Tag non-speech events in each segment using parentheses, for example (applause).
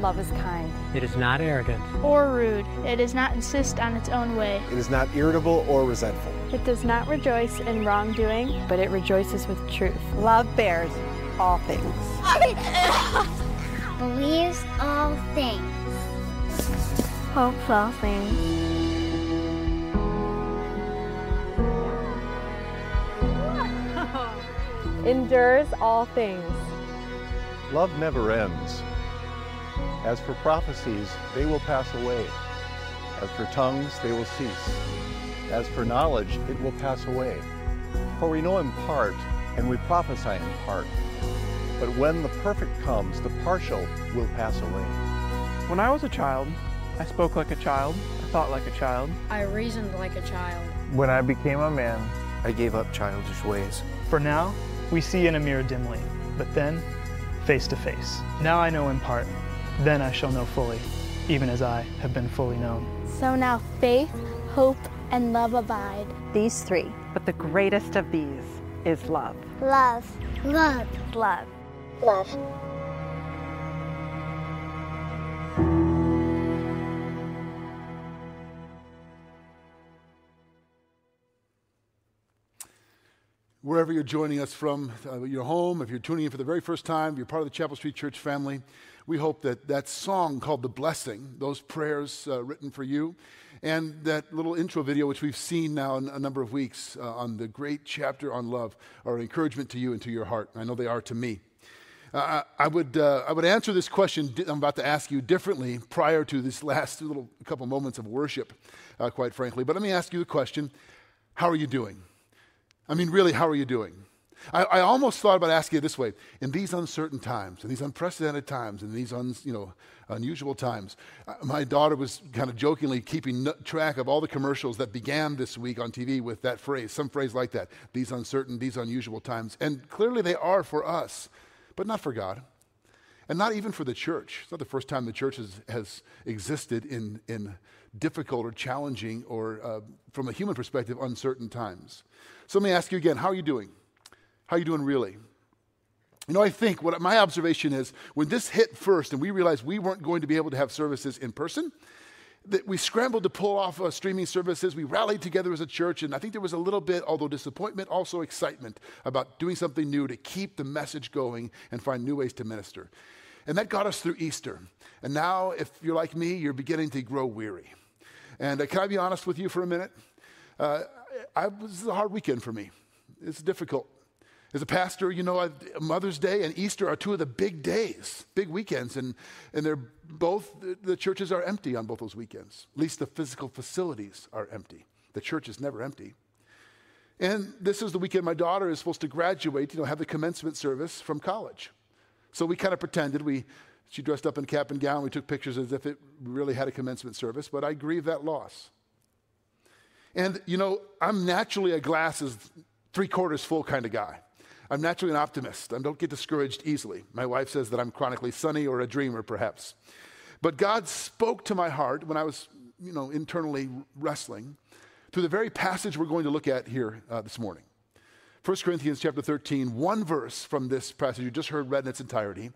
love is kind. It is not arrogant or rude. It does not insist on its own way. It is not irritable or resentful. It does not rejoice in wrongdoing, but it rejoices with truth. Love bears all things. Believes all things. Hopes all things. Endures all things. Love never ends. As for prophecies, they will pass away. As for tongues, they will cease. As for knowledge, it will pass away. For we know in part, and we prophesy in part. But when the perfect comes, the partial will pass away. When I was a child, I spoke like a child, I thought like a child. I reasoned like a child. When I became a man, I gave up childish ways. For now, we see in a mirror dimly, but then, face to face. Now I know in part, then I shall know fully, even as I have been fully known. So now faith, hope, and love abide. These three, but the greatest of these is love. Love. Love. Love. Love. Wherever you're joining us from, uh, your home, if you're tuning in for the very first time, you're part of the Chapel Street Church family, we hope that that song called The Blessing, those prayers uh, written for you, and that little intro video, which we've seen now in a number of weeks uh, on the great chapter on love, are an encouragement to you and to your heart. I know they are to me. Uh, I, would, uh, I would answer this question I'm about to ask you differently prior to this last little couple moments of worship, uh, quite frankly. But let me ask you the question How are you doing? I mean, really, how are you doing? I, I, almost thought about asking it this way in these uncertain times, in these unprecedented times, in these un, you know, unusual times. Uh, my daughter was kind of jokingly keeping track of all the commercials that began this week on TV with that phrase, some phrase like that these uncertain, these unusual times. And clearly they are for us but not for God. And not even for the church. It's not the first time the church has, has existed in, in difficult or challenging or, uh, from a human perspective, uncertain times. So let me ask you again how are you doing? How are you doing really? You know, I think what my observation is when this hit first and we realized we weren't going to be able to have services in person, that we scrambled to pull off uh, streaming services. We rallied together as a church, and I think there was a little bit, although disappointment, also excitement about doing something new to keep the message going and find new ways to minister. And that got us through Easter. And now, if you're like me, you're beginning to grow weary. And uh, can I be honest with you for a minute? Uh, I, this is a hard weekend for me. It's difficult. As a pastor, you know, Mother's Day and Easter are two of the big days, big weekends, and, and they're both, the churches are empty on both those weekends. At least the physical facilities are empty. The church is never empty. And this is the weekend my daughter is supposed to graduate, you know, have the commencement service from college. So we kind of pretended we, she dressed up in cap and gown. We took pictures as if it really had a commencement service, but I grieve that loss. And, you know, I'm naturally a glass is three quarters full kind of guy. I'm naturally an optimist. I don't get discouraged easily. My wife says that I'm chronically sunny or a dreamer, perhaps. But God spoke to my heart when I was, you know, internally wrestling through the very passage we're going to look at here uh, this morning. 1 Corinthians chapter 13, one verse from this passage you just heard read in its entirety.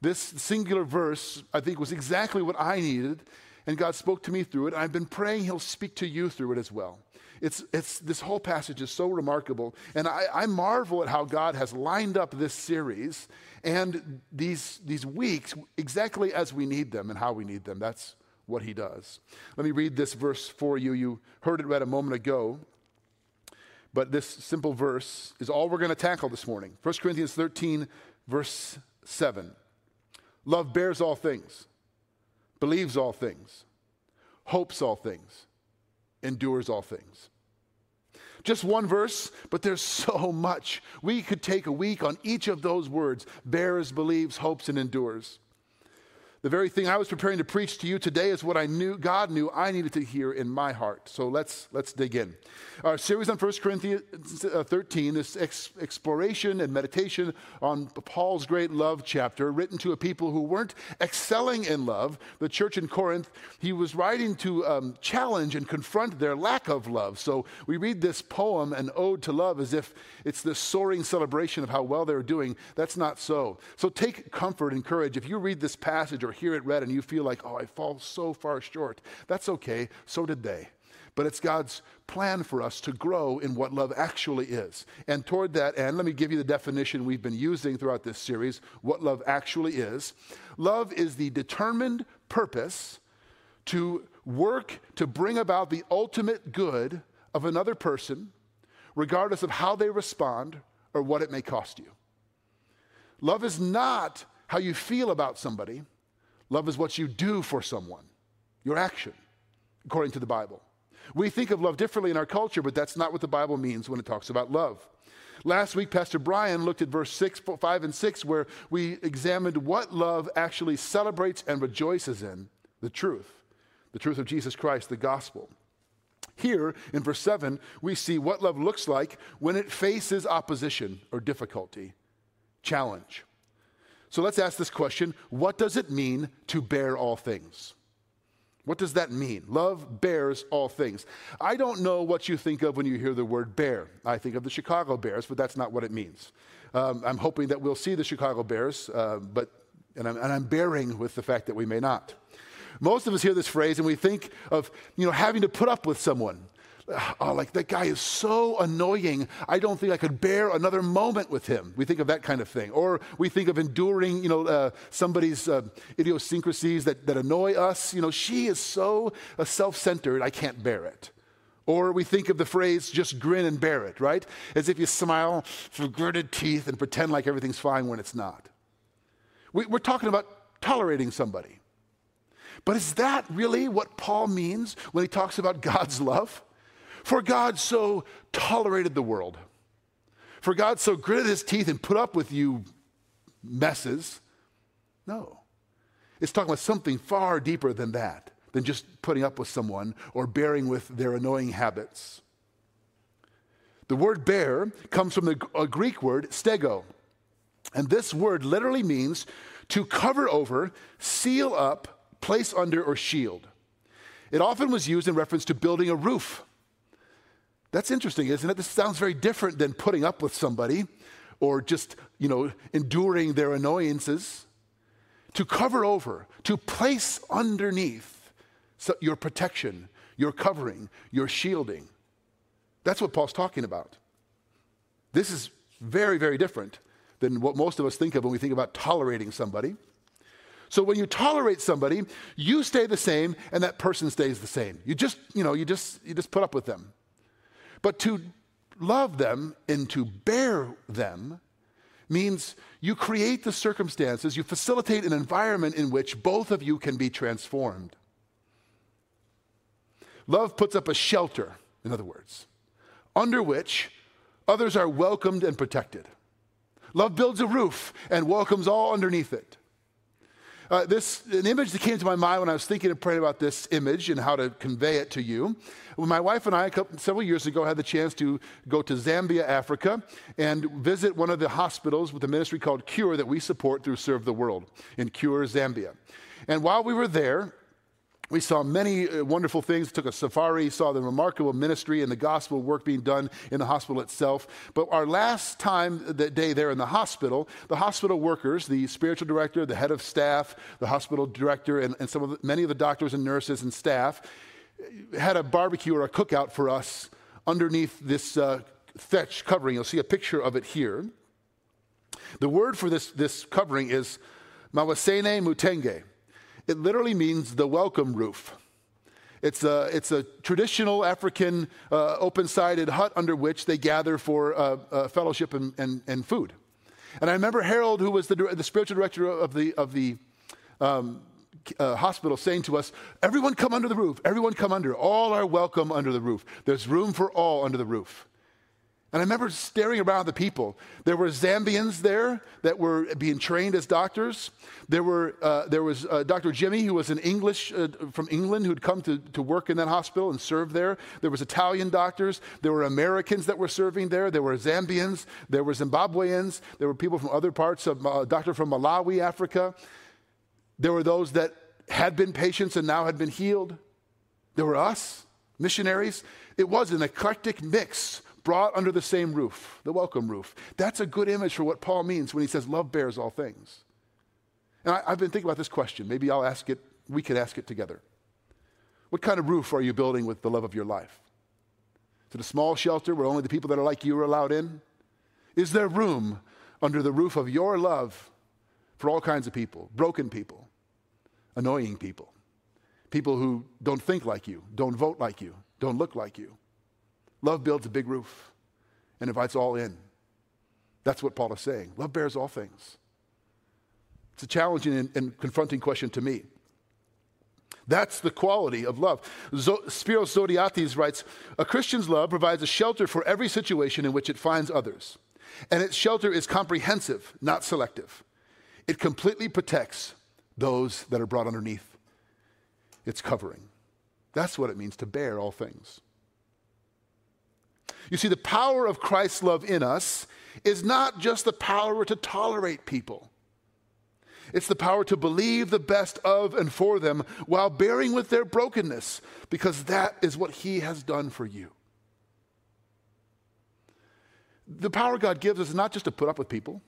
This singular verse, I think, was exactly what I needed, and God spoke to me through it. I've been praying He'll speak to you through it as well. It's, it's, this whole passage is so remarkable. And I, I marvel at how God has lined up this series and these, these weeks exactly as we need them and how we need them. That's what he does. Let me read this verse for you. You heard it read a moment ago. But this simple verse is all we're going to tackle this morning. 1 Corinthians 13, verse 7. Love bears all things, believes all things, hopes all things endures all things. Just one verse, but there's (laughs) so much. We could take a week on each of those words bears, believes, hopes, and endures. The very thing I was preparing to preach to you today is what I knew God knew I needed to hear in my heart. So let's let's dig in. Our series on 1 Corinthians uh, 13, this ex- exploration and meditation on Paul's great love chapter, written to a people who weren't excelling in love. The church in Corinth, he was writing to um, challenge and confront their lack of love. So we read this poem, an ode to love, as if it's this soaring celebration of how well they're doing. That's not so. So take comfort and courage. If you read this passage or hear it read and you feel like, oh, I fall so far short, that's okay. So did they but it's God's plan for us to grow in what love actually is. And toward that end, let me give you the definition we've been using throughout this series what love actually is. Love is the determined purpose to work to bring about the ultimate good of another person, regardless of how they respond or what it may cost you. Love is not how you feel about somebody, love is what you do for someone, your action, according to the Bible. We think of love differently in our culture, but that's not what the Bible means when it talks about love. Last week, Pastor Brian looked at verse 6, 5 and 6, where we examined what love actually celebrates and rejoices in the truth, the truth of Jesus Christ, the gospel. Here in verse 7, we see what love looks like when it faces opposition or difficulty, challenge. So let's ask this question What does it mean to bear all things? What does that mean? Love bears all things. I don't know what you think of when you hear the word bear. I think of the Chicago Bears, but that's not what it means. Um, I'm hoping that we'll see the Chicago Bears, uh, but, and I'm, and I'm bearing with the fact that we may not. Most of us hear this phrase and we think of you know, having to put up with someone oh, like that guy is so annoying. I don't think I could bear another moment with him. We think of that kind of thing. Or we think of enduring, you know, uh, somebody's uh, idiosyncrasies that, that annoy us. You know, she is so uh, self centered, I can't bear it. Or we think of the phrase, just grin and bear it, right? As if you smile through gritted teeth and pretend like everything's fine when it's not. We, we're talking about tolerating somebody. But is that really what Paul means when he talks about (laughs) God's love? For God so tolerated the world. For God so gritted his teeth and put up with you messes. No. It's talking about something far deeper than that, than just putting up with someone or bearing with their annoying habits. The word bear comes from the, a Greek word, stego. And this word literally means to cover over, seal up, place under, or shield. It often was used in reference to building a roof that's interesting, isn't it? This sounds very different than putting up with somebody or just, you know, enduring their annoyances. To cover over, to place underneath your protection, your covering, your shielding. That's what Paul's talking about. This is very, very different than what most of us think of when we think about tolerating somebody. So when you tolerate somebody, you stay the same and that person stays the same. You just, you know, you just you just put up with them. But to love them and to bear them means you create the circumstances, you facilitate an environment in which both of you can be transformed. Love puts up a shelter, in other words, under which others are welcomed and protected. Love builds a roof and welcomes all underneath it. Uh, this an image that came to my mind when I was thinking and praying about this image and how to convey it to you. When my wife and I, couple, several years ago, had the chance to go to Zambia, Africa, and visit one of the hospitals with a ministry called Cure that we support through Serve the World in Cure, Zambia. And while we were there, we saw many uh, wonderful things, took a safari, saw the remarkable ministry and the gospel work being done in the hospital itself. But our last time, that day there in the hospital, the hospital workers, the spiritual director, the head of staff, the hospital director, and, and some of the, many of the doctors and nurses and staff had a barbecue or a cookout for us underneath this uh, thatch covering. You'll see a picture of it here. The word for this, this covering is mawasene mutenge. It literally means the welcome roof. It's a, it's a traditional African uh, open sided hut under which they gather for uh, uh, fellowship and, and, and, food. And I remember Harold, who was the, the spiritual director of the, of the um, uh, hospital, saying to us, Everyone come under the roof. Everyone come under. All are welcome under the roof. There's room for all under the roof. And I remember staring around the people. There were Zambians there that were being trained as doctors. There, were, uh, there was uh, Dr. Jimmy, who was an English uh, from England, who'd come to, to work in that hospital and serve there. There was Italian doctors. There were Americans that were serving there. There were Zambians. There were Zimbabweans. There were people from other parts of, uh, doctor from Malawi, Africa. There were those that had been patients and now had been healed. There were us, missionaries. It was an eclectic mix brought under the same roof, the welcome roof. That's a good image for what Paul means when he says love bears all things. And I, have been thinking about this question. Maybe I'll ask it, we could ask it together. What kind of roof are you building with the love of your life? Is it a small shelter where only the people that are like you are allowed in? Is there room under the roof of your love for all kinds of people, broken people, annoying people, people who don't think like you, don't vote like you, don't look like you? Love builds a big roof and invites all in. That's what Paul is saying. Love bears all things. It's a challenging and, and confronting question to me. That's the quality of love. Z- Spiros Zodhiates writes A Christian's love provides a shelter for every situation in which it finds others. And its shelter is comprehensive, not selective. It completely protects those that are brought underneath its covering. That's what it means to bear all things. You see, the power of Christ's love in us is not just the power to tolerate people. It's the power to believe the best of and for them while bearing with their brokenness, because that is what He has done for you. The power God gives us is not just to put up with people,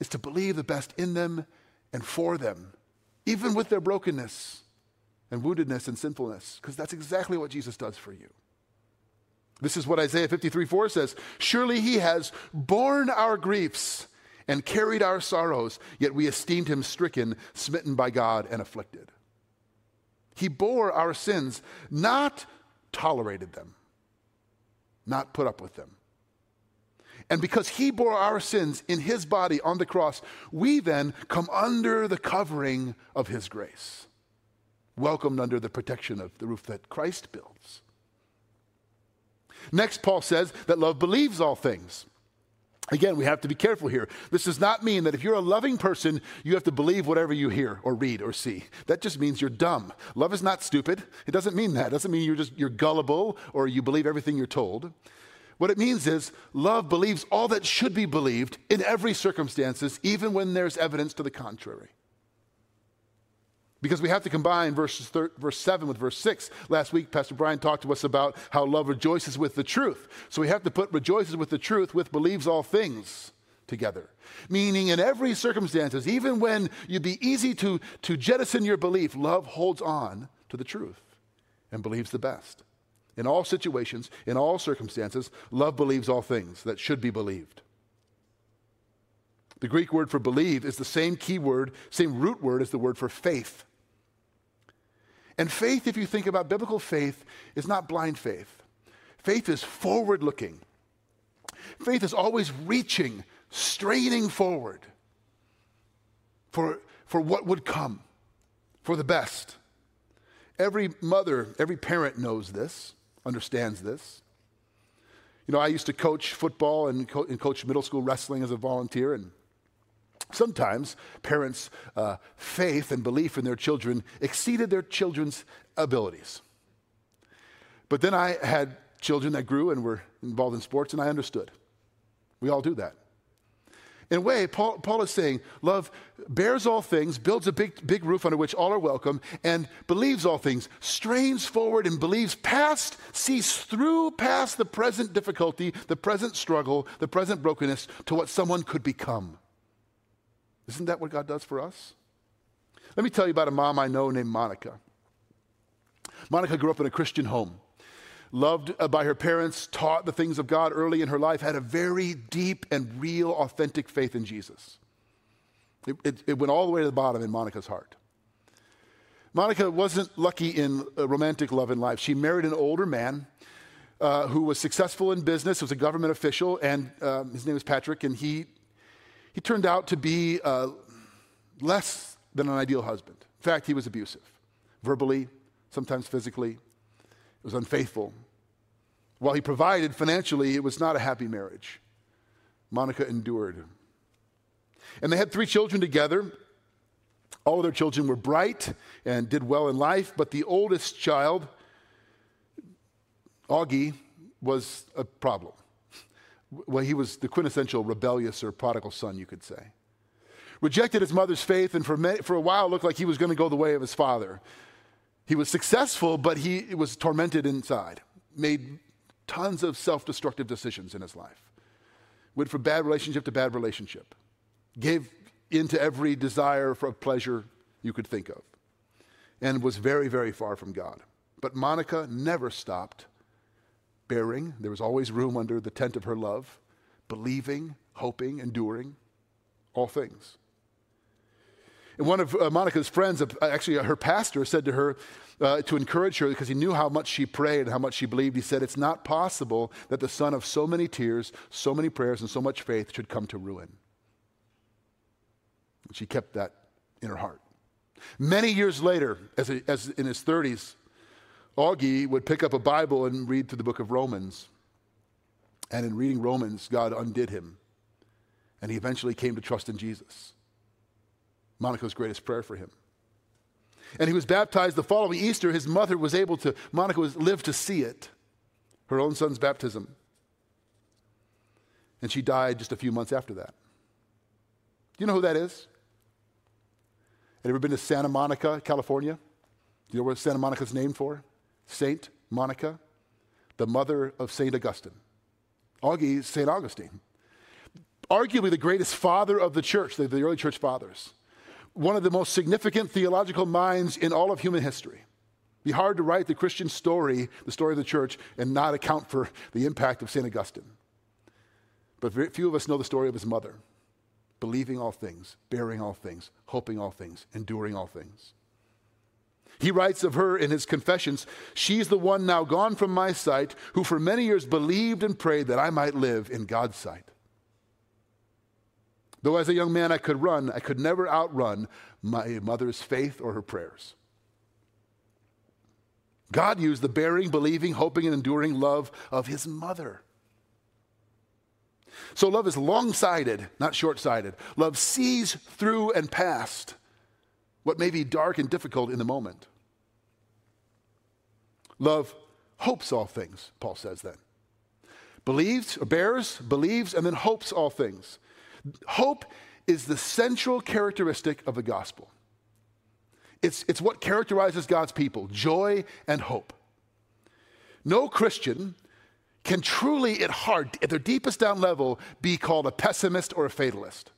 it's to believe the best in them and for them, even with their brokenness and woundedness and sinfulness, because that's exactly what Jesus does for you. This is what Isaiah 53 4 says Surely he has borne our griefs and carried our sorrows, yet we esteemed him stricken, smitten by God, and afflicted. He bore our sins, not tolerated them, not put up with them. And because he bore our sins in his body on the cross, we then come under the covering of his grace, welcomed under the protection of the roof that Christ builds. Next, Paul says that love believes all things. Again, we have to be careful here. This does not mean that if you're a loving person, you have to believe whatever you hear or read or see. That just means you're dumb. Love is not stupid. It doesn't mean that. It doesn't mean you're just you're gullible or you believe everything you're told. What it means is love believes all that should be believed in every circumstances, even when there's evidence to the contrary. Because we have to combine verses thir- verse 7 with verse 6. Last week, Pastor Brian talked to us about how love rejoices with the truth. So we have to put rejoices with the truth with believes all things together. Meaning, in every circumstances, even when you'd be easy to, to jettison your belief, love holds on to the truth and believes the best. In all situations, in all circumstances, love believes all things that should be believed. The Greek word for believe is the same key word, same root word as the word for faith. And faith, if you think about biblical faith, is not blind faith. Faith is forward looking. Faith is always reaching, straining forward for, for what would come, for the best. Every mother, every parent knows this, understands this. You know, I used to coach football and, co- and coach middle school wrestling as a volunteer, and Sometimes parents' uh, faith and belief in their children exceeded their children's abilities. But then I had children that grew and were involved in sports, and I understood. We all do that. In a way, Paul, Paul, is saying love bears all things, builds a big, big roof under which all are welcome, and believes all things, strains forward and believes past, sees through past the present difficulty, the present struggle, the present brokenness to what someone could become. Isn't that what God does for us? Let me tell you about a mom I know named Monica. Monica grew up in a Christian home, loved uh, by her parents, taught the things of God early in her life, had a very deep and real, authentic faith in Jesus. It, it, it went all the way to the bottom in Monica's heart. Monica wasn't lucky in romantic love in life. She married an older man uh, who was successful in business, was a government official, and uh, his name was Patrick, and he he turned out to be uh, less than an ideal husband. In fact, he was abusive, verbally, sometimes physically. He was unfaithful. While he provided financially, it was not a happy marriage. Monica endured. And they had three children together. All of their children were bright and did well in life, but the oldest child, Augie, was a problem. Well, he was the quintessential rebellious or prodigal son, you could say. Rejected his mother's faith, and for, for a while looked like he was going to go the way of his father. He was successful, but he was tormented inside, made tons of self destructive decisions in his life, went from bad relationship to bad relationship, gave into every desire for pleasure you could think of, and was very, very far from God. But Monica never stopped bearing. There was always room under the tent of her love, believing, hoping, enduring all things. And one of uh, Monica's friends, uh, actually uh, her pastor, said to her uh, to encourage her because he knew how much she prayed and how much she believed. He said, It's not possible that the son of so many tears, so many prayers, and so much faith should come to ruin. And she kept that in her heart. Many years later, as, a, as in his 30s, Augie would pick up a Bible and read through the book of Romans. And in reading Romans, God undid him. And he eventually came to trust in Jesus. Monica's greatest prayer for him. And he was baptized the following Easter. His mother was able to, Monica was lived to see it, her own son's baptism. And she died just a few months after that. Do you know who that is? Have you ever been to Santa Monica, California? Do you know what Santa Monica's named for? Saint Monica, the mother of Saint Augustine. Augie, Saint Augustine. Arguably the greatest father of the church, the, the early church fathers. One of the most significant theological minds in all of human history. It'd be hard to write the Christian story, the story of the church, and not account for the impact of St. Augustine. But very few of us know the story of his mother believing all things, bearing all things, hoping all things, enduring all things. He writes of her in his confessions She's the one now gone from my sight, who for many years believed and prayed that I might live in God's sight. Though as a young man I could run, I could never outrun my mother's faith or her prayers. God used the bearing, believing, hoping, and enduring love of his mother. So love is long sighted, not short sighted. Love sees through and past what may be dark and difficult in the moment. Love hopes all things, Paul says then. Believes, or bears, believes, and then hopes all things. Hope is the central characteristic of the gospel. It's, it's what characterizes God's people joy and hope. No Christian can truly, at heart, at their deepest down level, be called a pessimist or a fatalist.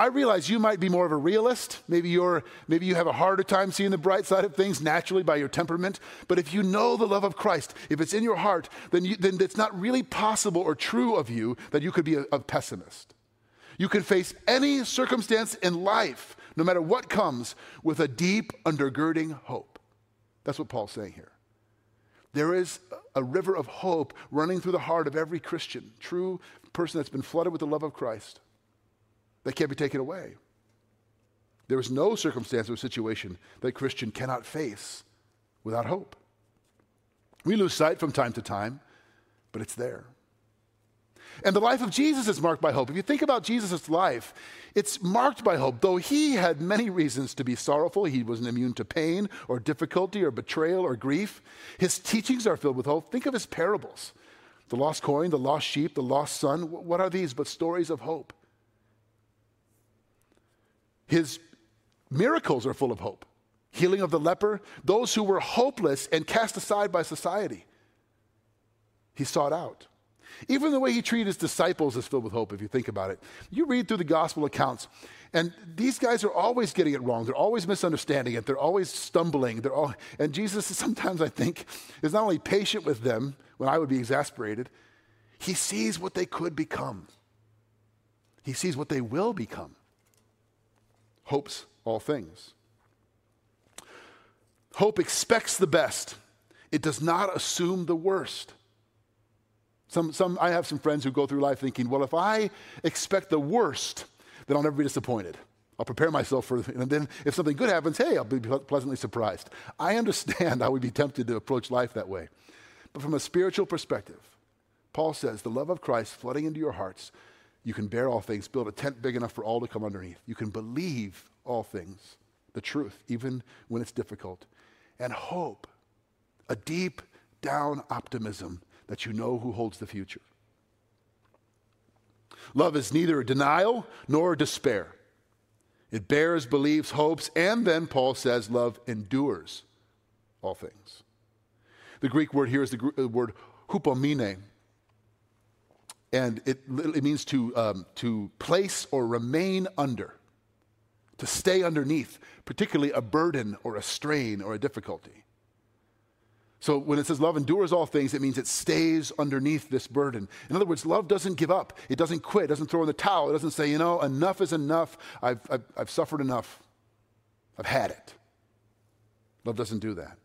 I realize you might be more of a realist. Maybe you're maybe you have a harder time seeing the bright side of things naturally by your temperament. But if you know the love of Christ, if it's in your heart, then, you, then it's not really possible or true of you that you could be a, a pessimist. You can face any circumstance in life, no matter what comes, with a deep undergirding hope. That's what Paul's saying here. There is a river of hope running through the heart of every Christian, true person that's been flooded with the love of Christ that can't be taken away. There is no circumstance or situation that Christian cannot face without hope. We lose sight from time to time, but it's there. And the life of Jesus is marked by hope. If you think about Jesus' life, it's marked by hope. Though he had many reasons to be sorrowful, he wasn't immune to pain or difficulty or betrayal or grief. His teachings are filled with hope. Think of his parables the lost coin, the lost sheep, the lost son. What are these but stories of hope? His miracles are full of hope. Healing of the leper, those who were hopeless and cast aside by society. He sought out. Even the way he treated his disciples is filled with hope, if you think about it. You read through the gospel accounts, and these guys are always getting it wrong. They're always misunderstanding it. They're always stumbling. They're all, and Jesus, sometimes I think, is not only patient with them when I would be exasperated, he sees what they could become. He sees what they will become hopes all things. Hope expects the best, it does not assume the worst. Some, some, I have some friends who go through life thinking, well, if I expect the worst, then I'll never be disappointed. I'll prepare myself for, it. and then if something good happens, hey, I'll be pleasantly surprised. I understand (laughs) I would be tempted to approach life that way. But from a spiritual perspective, Paul says the love of Christ flooding into your hearts, you can bear all things, build a tent big enough for all to come underneath. You can believe all things, the truth, even when it's difficult, and hope, a deep down optimism that you know who holds the future. Love is neither denial nor despair. It bears, believes, hopes, and then Paul says love endures all things. The Greek word here is the uh, word hupomene, and it, it means to, um, to place or remain under, to stay underneath, particularly a burden or a strain or a difficulty. So when it says love endures all things, it means it stays underneath this burden. In other words, love doesn't give up. It doesn't quit. It doesn't throw in the towel. It doesn't say, you know, enough is enough. I've, I've, I've suffered enough. I've had it. Love doesn't do that.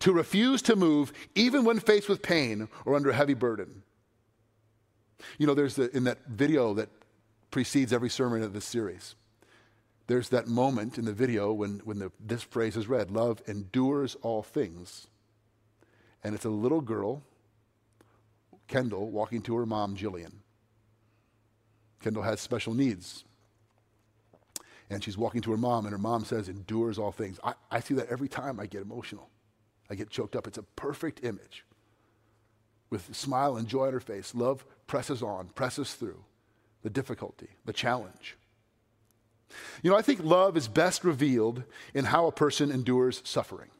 To refuse to move, even when faced with pain or under a heavy burden. You know, there's the, in that video that precedes every sermon of this series, there's that moment in the video when, when the, this phrase is read love endures all things and it's a little girl, Kendall, walking to her mom, Jillian. Kendall has special needs. And she's walking to her mom, and her mom says, endures all things. I, I see that every time I get emotional. I get choked up. It's a perfect image. With smile and joy on her face, love presses on, presses through the difficulty, the challenge. You know, I think love is best revealed in how a person endures suffering.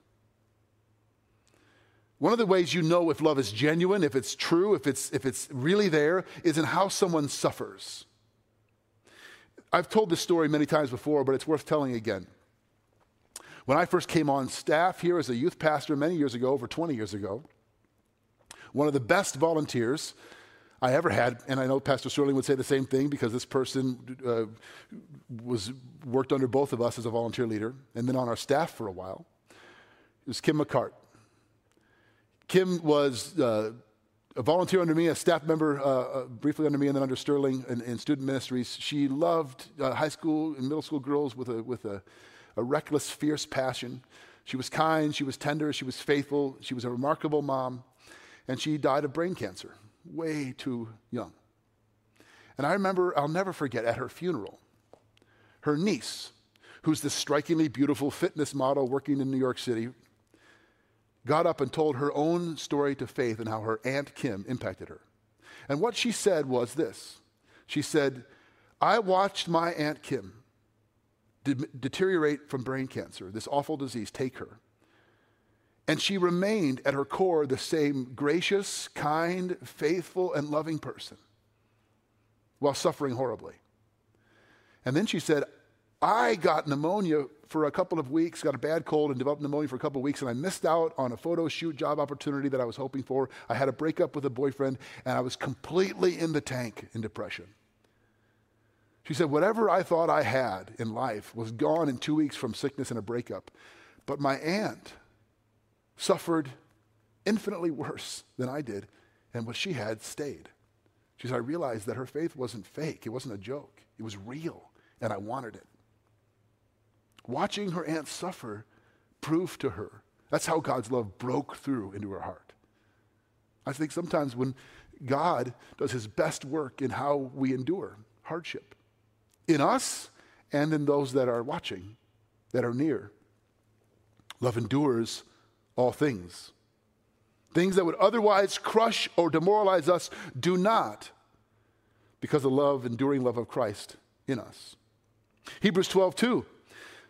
One of the ways you know if love is genuine, if it's true, if it's, if it's really there, is in how someone suffers. I've told this story many times before, but it's worth telling again. When I first came on staff here as a youth pastor many years ago, over 20 years ago, one of the best volunteers I ever had, and I know Pastor Sterling would say the same thing because this person uh, was worked under both of us as a volunteer leader, and then on our staff for a while. It was Kim McCart. Kim was uh, a volunteer under me, a staff member uh, uh, briefly under me, and then under Sterling in, in student ministries. She loved uh, high school and middle school girls with, a, with a, a reckless, fierce passion. She was kind, she was tender, she was faithful, she was a remarkable mom, and she died of brain cancer way too young. And I remember, I'll never forget, at her funeral, her niece, who's this strikingly beautiful fitness model working in New York City, got up and told her own story to Faith and how her Aunt Kim impacted her. And what she said was this She said, I watched my Aunt Kim de- deteriorate from brain cancer, this awful disease, take her. And she remained at her core the same gracious, kind, faithful, and loving person while suffering horribly. And then she said, I got pneumonia for a couple of weeks, got a bad cold, and developed pneumonia for a couple of weeks, and I missed out on a photo shoot job opportunity that I was hoping for. I had a breakup with a boyfriend, and I was completely in the tank in depression. She said, Whatever I thought I had in life was gone in two weeks from sickness and a breakup. But my aunt suffered infinitely worse than I did, and what she had stayed. She said, I realized that her faith wasn't fake, it wasn't a joke, it was real, and I wanted it. Watching her aunt suffer proved to her that's how God's love broke through into her heart. I think sometimes when God does his best work in how we endure hardship, in us and in those that are watching, that are near, love endures all things. Things that would otherwise crush or demoralize us do not because of love, enduring love of Christ in us. Hebrews 12, 2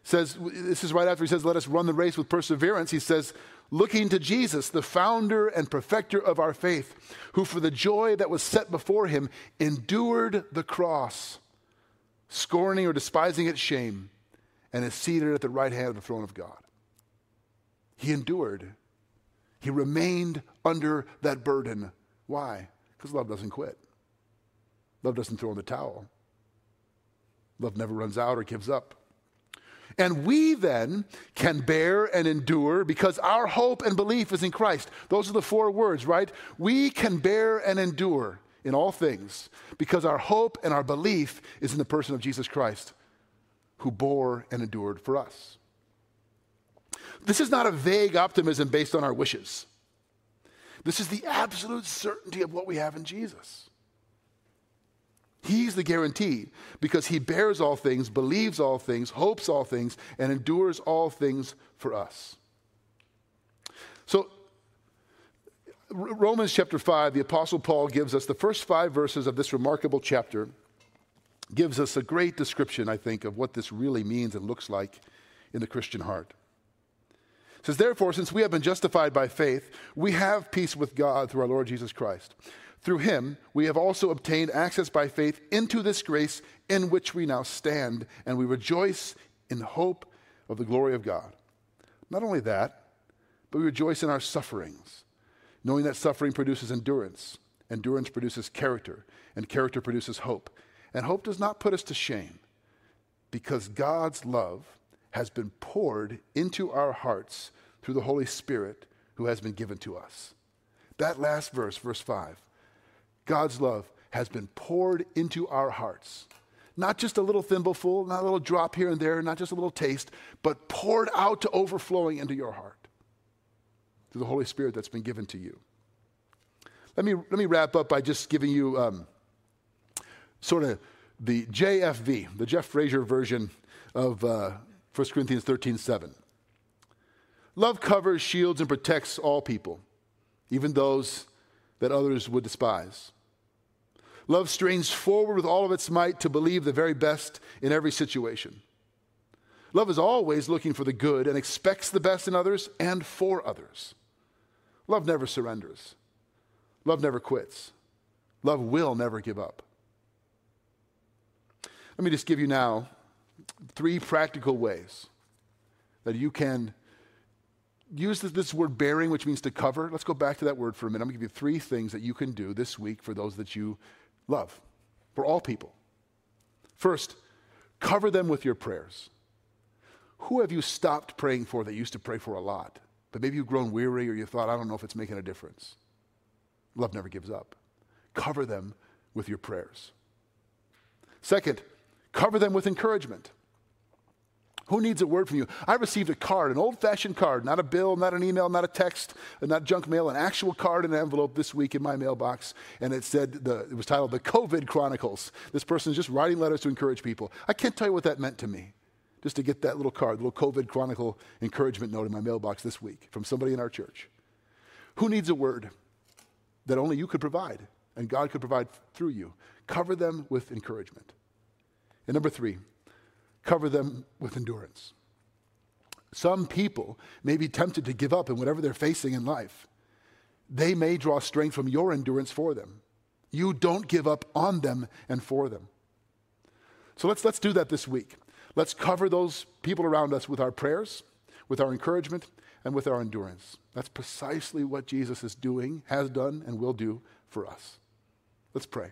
says, this is right after he says, Let us run the race with perseverance. He says, Looking to Jesus, the founder and perfecter of our faith, who for the joy that was set before him endured the cross, scorning or despising its shame, and is seated at the right hand of the throne of God. He endured. He remained under that burden. Why? Because love doesn't quit. Love doesn't throw in the towel. Love never runs out or gives up. And we then can bear and endure because our hope and belief is in Christ. Those are the four words, right? We can bear and endure in all things because our hope and our belief is in the person of Jesus Christ who bore and endured for us. This is not a vague optimism based on our wishes. This is the absolute certainty of what we have in Jesus. He's the guarantee because he bears all things, believes all things, hopes all things, and endures all things for us. So, Romans chapter 5, the Apostle Paul gives us the first five verses of this remarkable chapter, gives us a great description, I think, of what this really means and looks like in the Christian heart. It says, Therefore, since we have been justified by faith, we have peace with God through our Lord Jesus Christ. Through him, we have also obtained access by faith into this grace in which we now stand, and we rejoice in hope of the glory of God. Not only that, but we rejoice in our sufferings, knowing that suffering produces endurance, endurance produces character, and character produces hope. And hope does not put us to shame, because God's love has been poured into our hearts through the Holy Spirit who has been given to us. That last verse, verse 5, God's love has been poured into our hearts. Not just a little thimbleful, not a little drop here and there, not just a little taste, but poured out to overflowing into your heart through the Holy Spirit that's been given to you. Let me, let me wrap up by just giving you um, sort of the JFV, the Jeff Frazier version of uh, 1 Corinthians 13 7. Love covers, shields, and protects all people, even those that others would despise. Love strains forward with all of its might to believe the very best in every situation. Love is always looking for the good and expects the best in others and for others. Love never surrenders. Love never quits. Love will never give up. Let me just give you now three practical ways that you can use this, this, word bearing, which means to cover. Let's go back to that word for a minute. I'm going to give you three things that you can do this week for those that you love, for all people. First, cover them with your prayers. Who have you stopped praying for that you used to pray for a lot? But maybe you've grown weary or you thought, I don't know if it's making a difference. Love never gives up. Cover them with your prayers. Second, cover them with encouragement. Who needs a word from you? I received a card, an old fashioned card, not a bill, not an email, not a text, not junk mail, an actual card in an envelope this week in my mailbox. And it said, the, it was titled The COVID Chronicles. This person is just writing letters to encourage people. I can't tell you what that meant to me just to get that little card, little COVID Chronicle encouragement note in my mailbox this week from somebody in our church. Who needs a word that only you could provide and God could provide through you? Cover them with encouragement. And number three, cover them with endurance. Some people may be tempted to give up in whatever they're facing in life. They may draw strength from your endurance for them. You don't give up on them and for them. So let's, let's do that this week. Let's cover those people around us with our prayers, with our encouragement, and with our endurance. That's precisely what Jesus is doing, has done, and will do for us. Let's pray.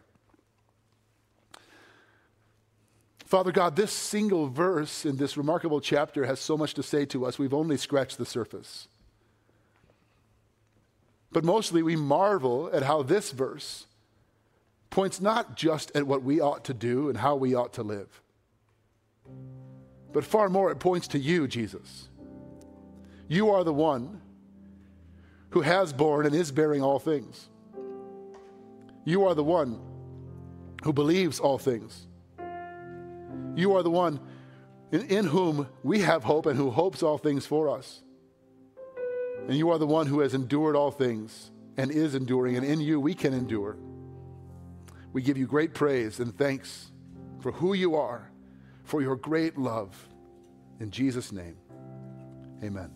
Father God, this single verse in this remarkable chapter has so much to say to us. We've only scratched the surface. But mostly we marvel at how this verse points not just at what we ought to do and how we ought to live, but far more it points to you, Jesus. You are the one who has borne and is bearing all things. You are the one who believes all things. You are the one in, in, whom we have hope and who hopes all things for us. And you are the one who has endured all things and is enduring, and in you we can endure. We give you great praise and thanks for who you are, for your great love. In Jesus' name, amen.